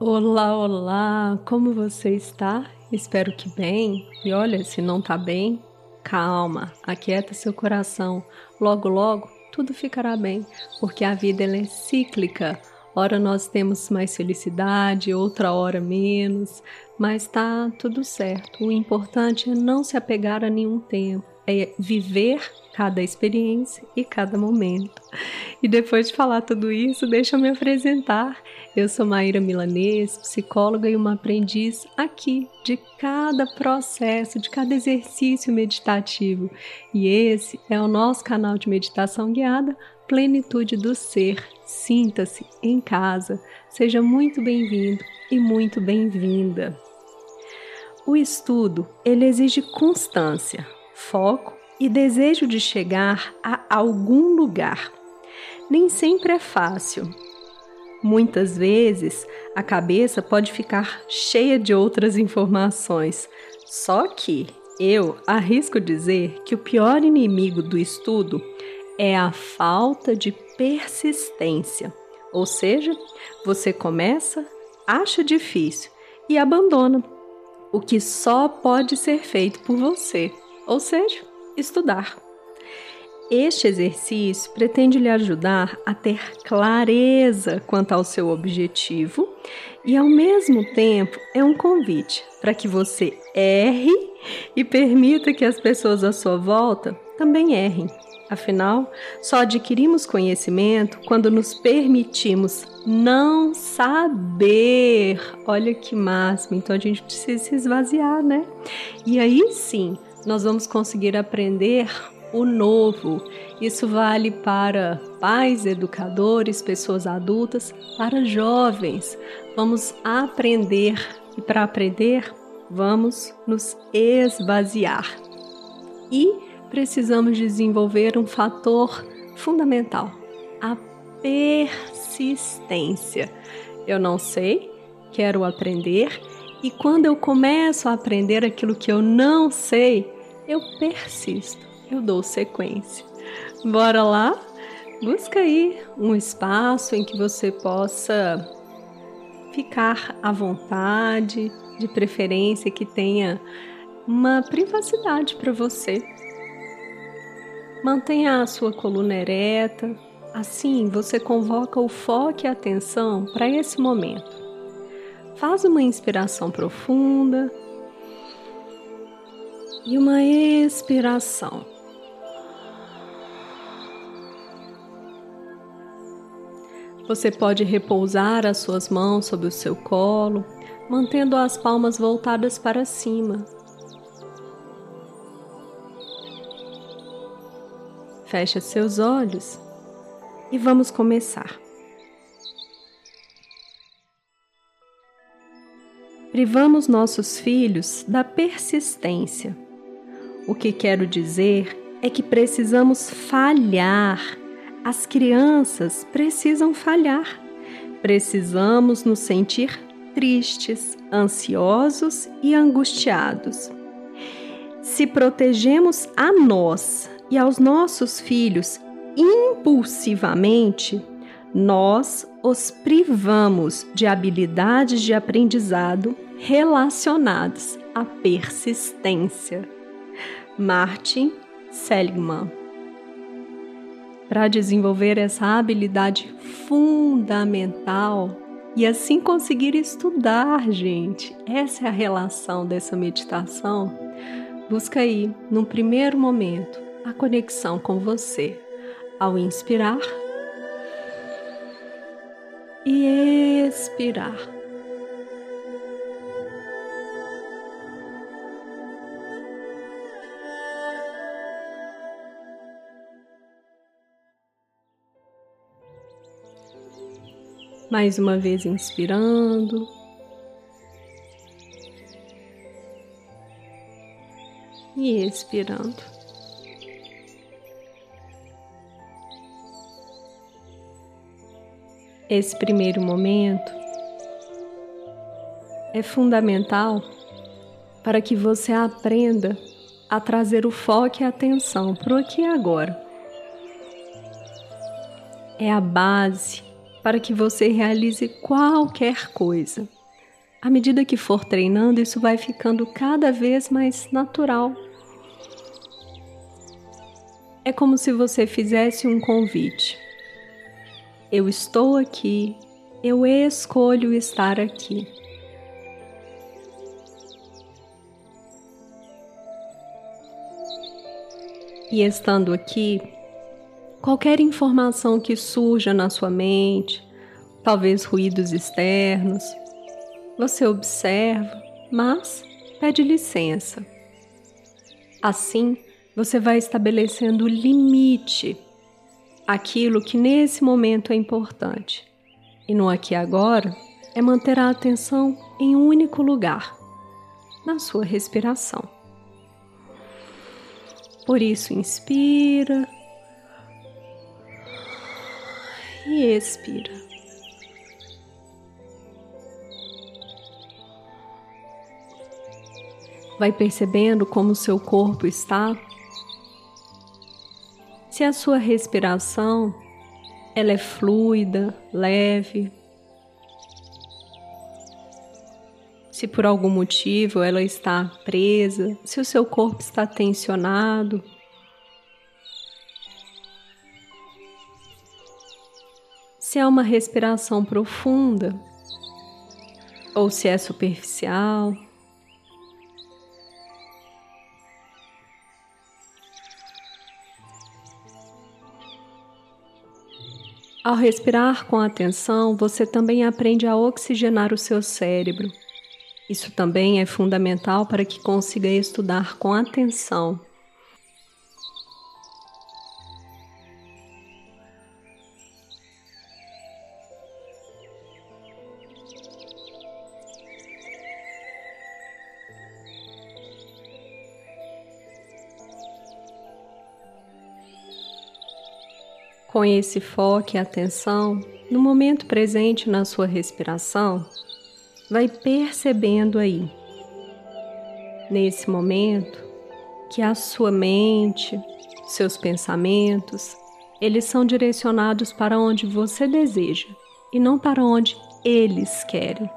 Olá, olá, como você está? Espero que bem. E olha, se não tá bem, calma, aquieta seu coração. Logo, logo, tudo ficará bem, porque a vida ela é cíclica. Ora nós temos mais felicidade, outra hora menos, mas tá tudo certo. O importante é não se apegar a nenhum tempo, é viver cada experiência e cada momento. E depois de falar tudo isso, deixa eu me apresentar. Eu sou Maíra Milanês, psicóloga e uma aprendiz aqui de cada processo, de cada exercício meditativo. E esse é o nosso canal de meditação guiada Plenitude do Ser. Sinta-se em casa. Seja muito bem-vindo e muito bem-vinda. O estudo, ele exige constância, foco e desejo de chegar a algum lugar. Nem sempre é fácil. Muitas vezes a cabeça pode ficar cheia de outras informações. Só que eu arrisco dizer que o pior inimigo do estudo é a falta de persistência. Ou seja, você começa, acha difícil e abandona o que só pode ser feito por você. Ou seja, estudar. Este exercício pretende lhe ajudar a ter clareza quanto ao seu objetivo e, ao mesmo tempo, é um convite para que você erre e permita que as pessoas à sua volta também errem. Afinal, só adquirimos conhecimento quando nos permitimos não saber. Olha que máximo! Então a gente precisa se esvaziar, né? E aí sim, nós vamos conseguir aprender o novo. Isso vale para pais, educadores, pessoas adultas, para jovens. Vamos aprender e para aprender, vamos nos esvaziar. E precisamos desenvolver um fator fundamental: a persistência. Eu não sei, quero aprender, e quando eu começo a aprender aquilo que eu não sei, eu persisto, eu dou sequência. Bora lá? Busca aí um espaço em que você possa ficar à vontade, de preferência que tenha uma privacidade para você. Mantenha a sua coluna ereta, assim você convoca o foco e a atenção para esse momento. Faz uma inspiração profunda e uma expiração. Você pode repousar as suas mãos sobre o seu colo, mantendo as palmas voltadas para cima. Feche seus olhos e vamos começar. Privamos nossos filhos da persistência o que quero dizer é que precisamos falhar. As crianças precisam falhar. Precisamos nos sentir tristes, ansiosos e angustiados. Se protegemos a nós e aos nossos filhos impulsivamente, nós os privamos de habilidades de aprendizado relacionadas à persistência. Martin Seligman. Para desenvolver essa habilidade fundamental e assim conseguir estudar, gente, essa é a relação dessa meditação. Busca aí, num primeiro momento, a conexão com você ao inspirar e expirar. Mais uma vez inspirando. E expirando. Esse primeiro momento é fundamental para que você aprenda a trazer o foco e a atenção para o aqui e agora. É a base para que você realize qualquer coisa. À medida que for treinando, isso vai ficando cada vez mais natural. É como se você fizesse um convite. Eu estou aqui, eu escolho estar aqui. E estando aqui, qualquer informação que surja na sua mente, talvez ruídos externos, você observa, mas pede licença. Assim, você vai estabelecendo limite àquilo que nesse momento é importante. E no aqui e agora é manter a atenção em um único lugar, na sua respiração. Por isso, inspira e expira. Vai percebendo como seu corpo está. Se a sua respiração ela é fluida, leve. Se por algum motivo ela está presa, se o seu corpo está tensionado, se é uma respiração profunda ou se é superficial. Ao respirar com atenção, você também aprende a oxigenar o seu cérebro. Isso também é fundamental para que consiga estudar com atenção. Com esse foco e atenção no momento presente na sua respiração, vai percebendo aí, nesse momento, que a sua mente, seus pensamentos, eles são direcionados para onde você deseja e não para onde eles querem.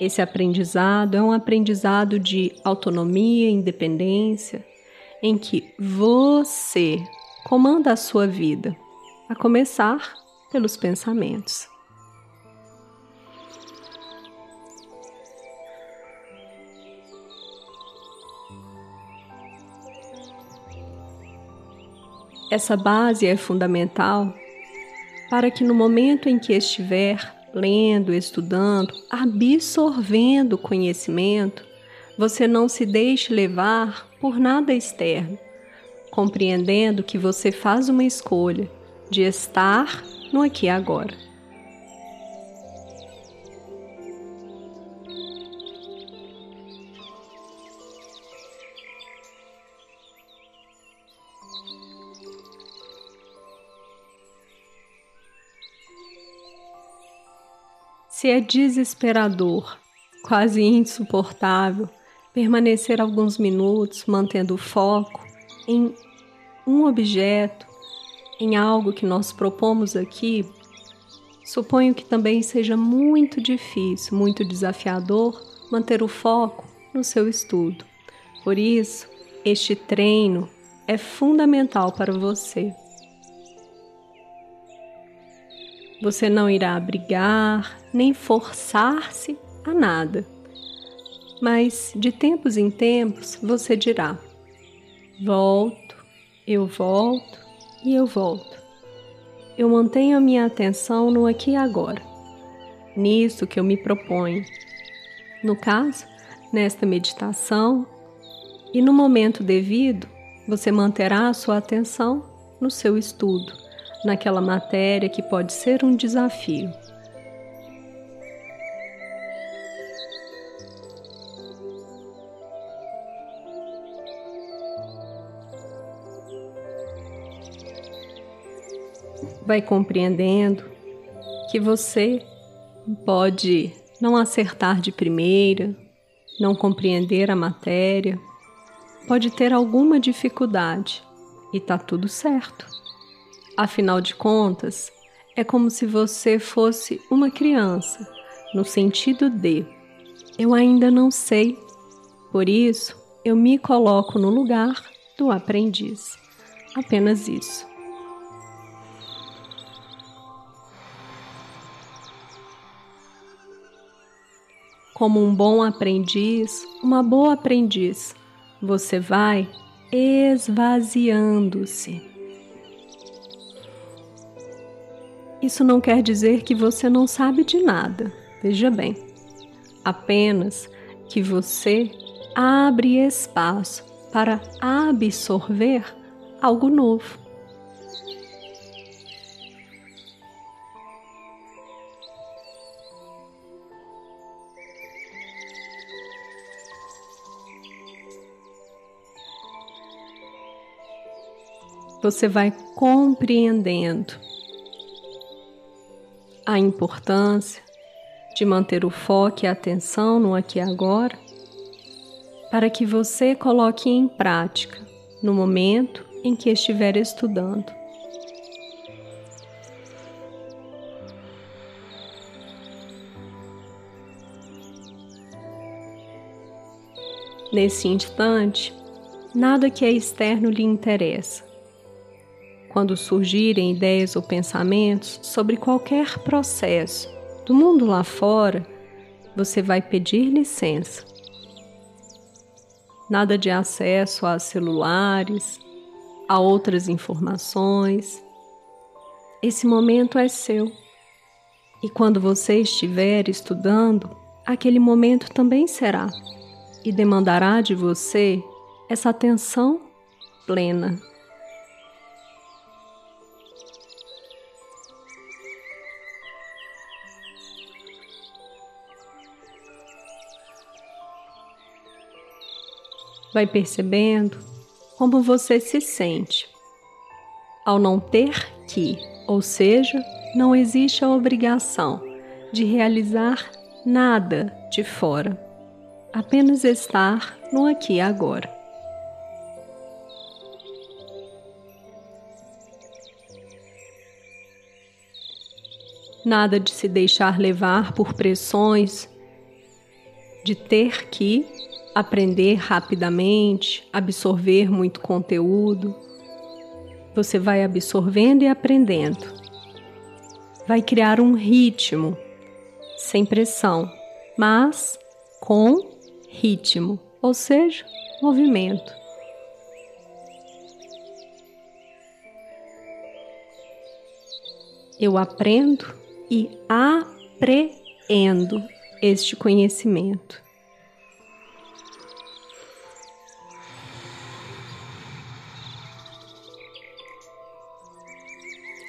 Esse aprendizado é um aprendizado de autonomia, independência, em que você comanda a sua vida, a começar pelos pensamentos. Essa base é fundamental para que no momento em que estiver lendo, estudando, absorvendo conhecimento, você não se deixe levar por nada externo, compreendendo que você faz uma escolha de estar no aqui e agora. Se é desesperador, quase insuportável, permanecer alguns minutos mantendo o foco em um objeto, em algo que nós propomos aqui, suponho que também seja muito difícil, muito desafiador manter o foco no seu estudo. Por isso, este treino é fundamental para você. Você não irá brigar nem forçar-se a nada, mas de tempos em tempos você dirá: volto eu volto e eu volto. Eu mantenho a minha atenção no aqui e agora, nisso que eu me proponho. No caso, nesta meditação, e no momento devido, você manterá a sua atenção no seu estudo, naquela matéria que pode ser um desafio. Vai compreendendo que você pode não acertar de primeira, não compreender a matéria, pode ter alguma dificuldade e tá tudo certo. Afinal de contas, é como se você fosse uma criança, no sentido de eu ainda não sei, por isso eu me coloco no lugar do aprendiz. Apenas isso. Como um bom aprendiz, uma boa aprendiz, você vai esvaziando-se. Isso não quer dizer que você não sabe de nada, veja bem. Apenas que você abre espaço para absorver algo novo. Você vai compreendendo a importância de manter o foco e a atenção no aqui e agora, para que você coloque em prática no momento em que estiver estudando. Nesse instante, nada que é externo lhe interessa quando surgirem ideias ou pensamentos sobre qualquer processo do mundo lá fora, você vai pedir licença. Nada de acesso a celulares, a outras informações. Esse momento é seu. E quando você estiver estudando, aquele momento também será e demandará de você essa atenção plena. Vai percebendo como você se sente ao não ter que, ou seja, não existe a obrigação de realizar nada de fora, apenas estar no aqui e agora. Nada de se deixar levar por pressões de ter que aprender rapidamente, absorver muito conteúdo. Você vai absorvendo e aprendendo. Vai criar um ritmo, sem pressão, mas com ritmo, ou seja, movimento. Eu aprendo e apreendo este conhecimento.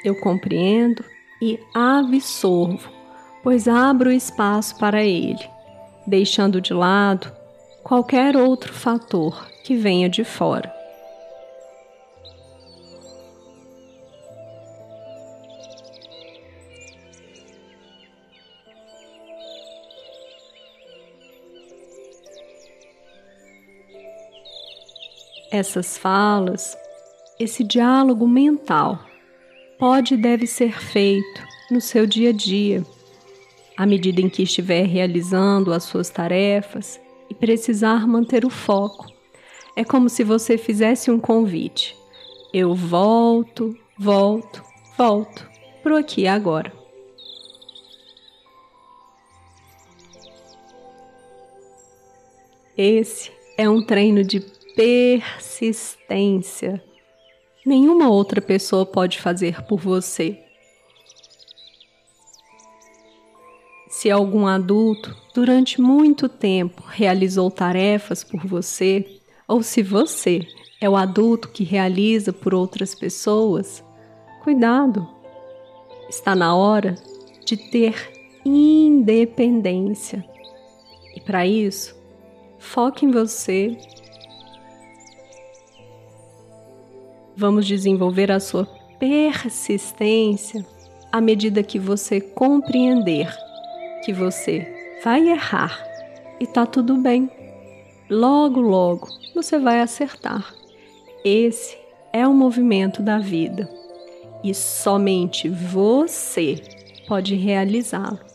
Eu compreendo e absorvo, pois abro espaço para ele, deixando de lado qualquer outro fator que venha de fora. Essas falas, esse diálogo mental pode e deve ser feito no seu dia a dia, à medida em que estiver realizando as suas tarefas e precisar manter o foco. É como se você fizesse um convite. Eu volto, volto, volto pro aqui e agora. Esse é um treino de persistência nenhuma outra pessoa pode fazer por você. Se algum adulto durante muito tempo realizou tarefas por você, ou se você é o adulto que realiza por outras pessoas, cuidado! Está na hora de ter independência. E para isso, foque em você Vamos desenvolver a sua persistência à medida que você compreender que você vai errar e tá tudo bem. Logo, logo você vai acertar. Esse é o movimento da vida e somente você pode realizá-lo.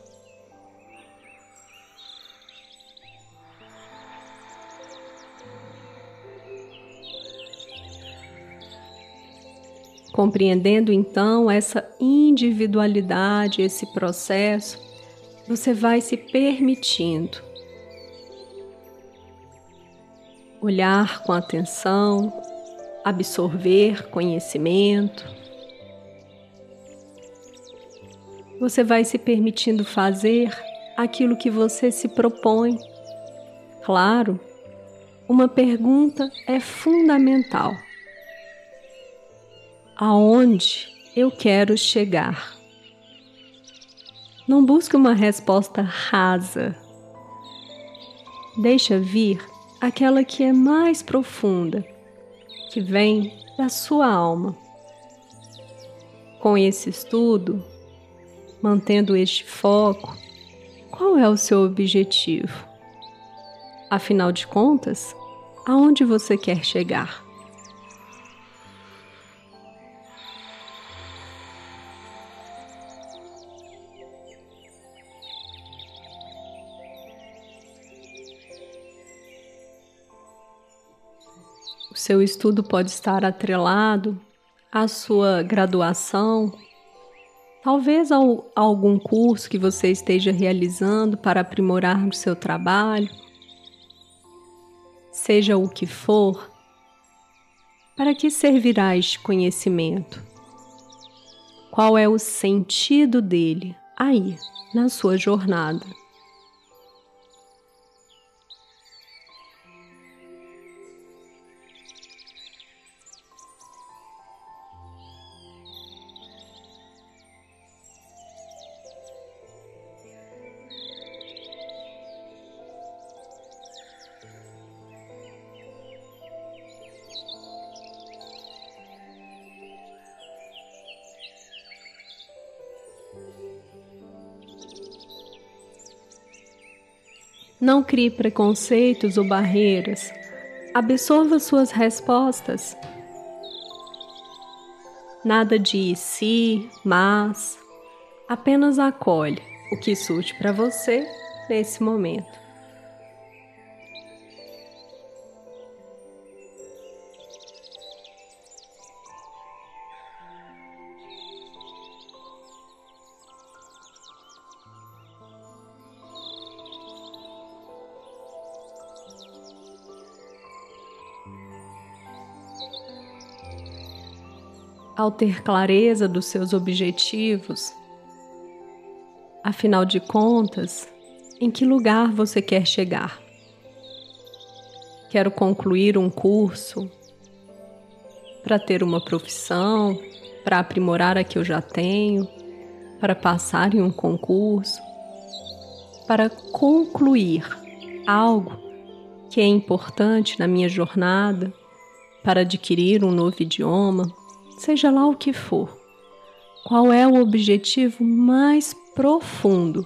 Compreendendo então essa individualidade, esse processo, você vai se permitindo olhar com atenção, absorver conhecimento. Você vai se permitindo fazer aquilo que você se propõe. Claro, uma pergunta é fundamental aonde eu quero chegar. Não busque uma resposta rasa. Deixa vir aquela que é mais profunda, que vem da sua alma. Com esse estudo, mantendo este foco, qual é o seu objetivo? Afinal de contas, aonde você quer chegar? Seu estudo pode estar atrelado à sua graduação, talvez a algum curso que você esteja realizando para aprimorar o seu trabalho, seja o que for. Para que servirá este conhecimento? Qual é o sentido dele aí, na sua jornada? Não crie preconceitos ou barreiras. Absorva suas respostas. Nada de si, mas. Apenas acolhe o que surge para você nesse momento. Ao ter clareza dos seus objetivos, afinal de contas, em que lugar você quer chegar? Quero concluir um curso para ter uma profissão, para aprimorar a que eu já tenho, para passar em um concurso, para concluir algo que é importante na minha jornada, para adquirir um novo idioma seja lá o que for, qual é o objetivo mais profundo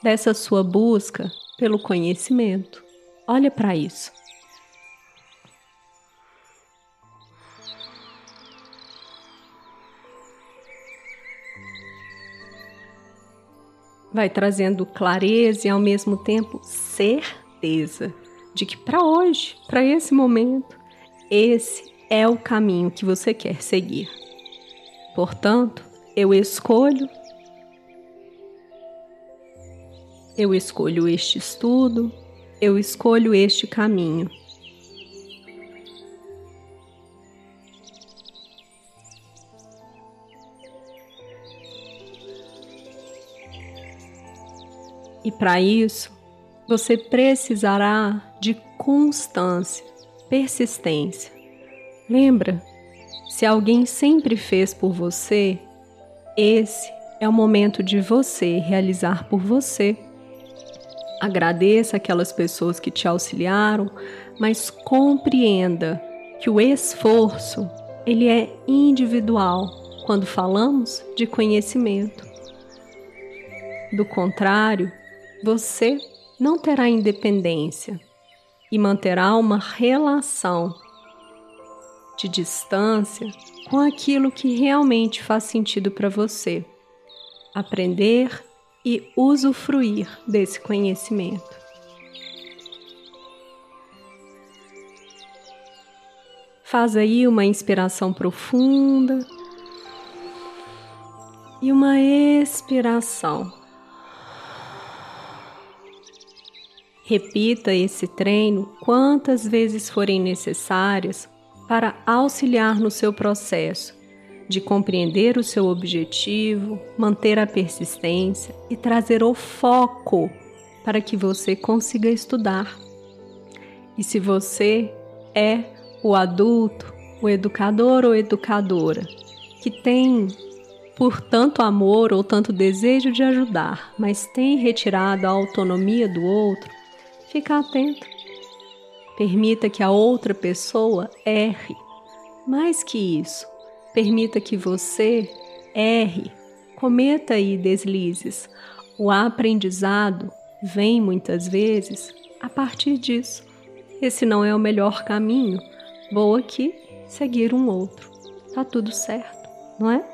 dessa sua busca pelo conhecimento? Olha para isso. Vai trazendo clareza e ao mesmo tempo certeza de que para hoje, para esse momento, esse é o caminho que você quer seguir. Portanto, eu escolho eu escolho este estudo, eu escolho este caminho. E para isso, você precisará de constância, persistência. Lembra? Se alguém sempre fez por você, esse é o momento de você realizar por você. Agradeça aquelas pessoas que te auxiliaram, mas compreenda que o esforço ele é individual quando falamos de conhecimento. Do contrário, você não terá independência e manterá uma relação de distância com aquilo que realmente faz sentido para você. Aprender e usufruir desse conhecimento. Faz aí uma inspiração profunda e uma expiração. Repita esse treino quantas vezes forem necessárias para auxiliar no seu processo de compreender o seu objetivo, manter a persistência e trazer o foco para que você consiga estudar. E se você é o adulto, o educador ou educadora que tem por tanto amor ou tanto desejo de ajudar, mas tem retirado a autonomia do outro, fica atento. Permita que a outra pessoa erre. Mais que isso, permita que você erre, cometa aí deslizes. O aprendizado vem muitas vezes a partir disso. Esse não é o melhor caminho. Vou aqui seguir um outro. Tá tudo certo, não é?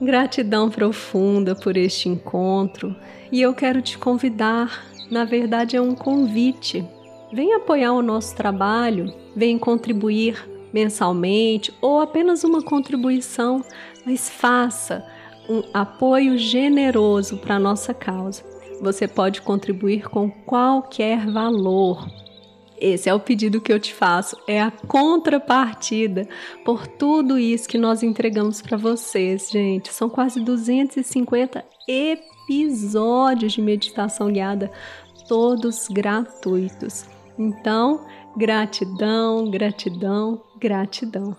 Gratidão profunda por este encontro e eu quero te convidar, na verdade é um convite. Vem apoiar o nosso trabalho, vem contribuir mensalmente ou apenas uma contribuição, mas faça um apoio generoso para a nossa causa. Você pode contribuir com qualquer valor. Esse é o pedido que eu te faço, é a contrapartida por tudo isso que nós entregamos para vocês, gente. São quase 250 episódios de meditação guiada, todos gratuitos. Então, gratidão, gratidão, gratidão.